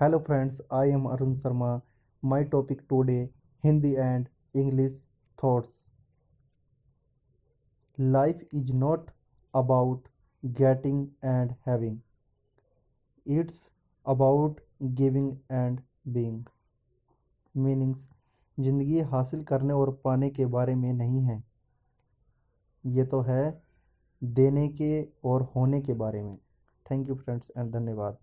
Hello friends, I am Arun Sharma. My topic today Hindi and English thoughts. Life is not about getting and having. It's about giving and being. Meanings ज़िंदगी हासिल करने और पाने के बारे में नहीं है ये तो है देने के और होने के बारे में थैंक यू फ्रेंड्स एंड धन्यवाद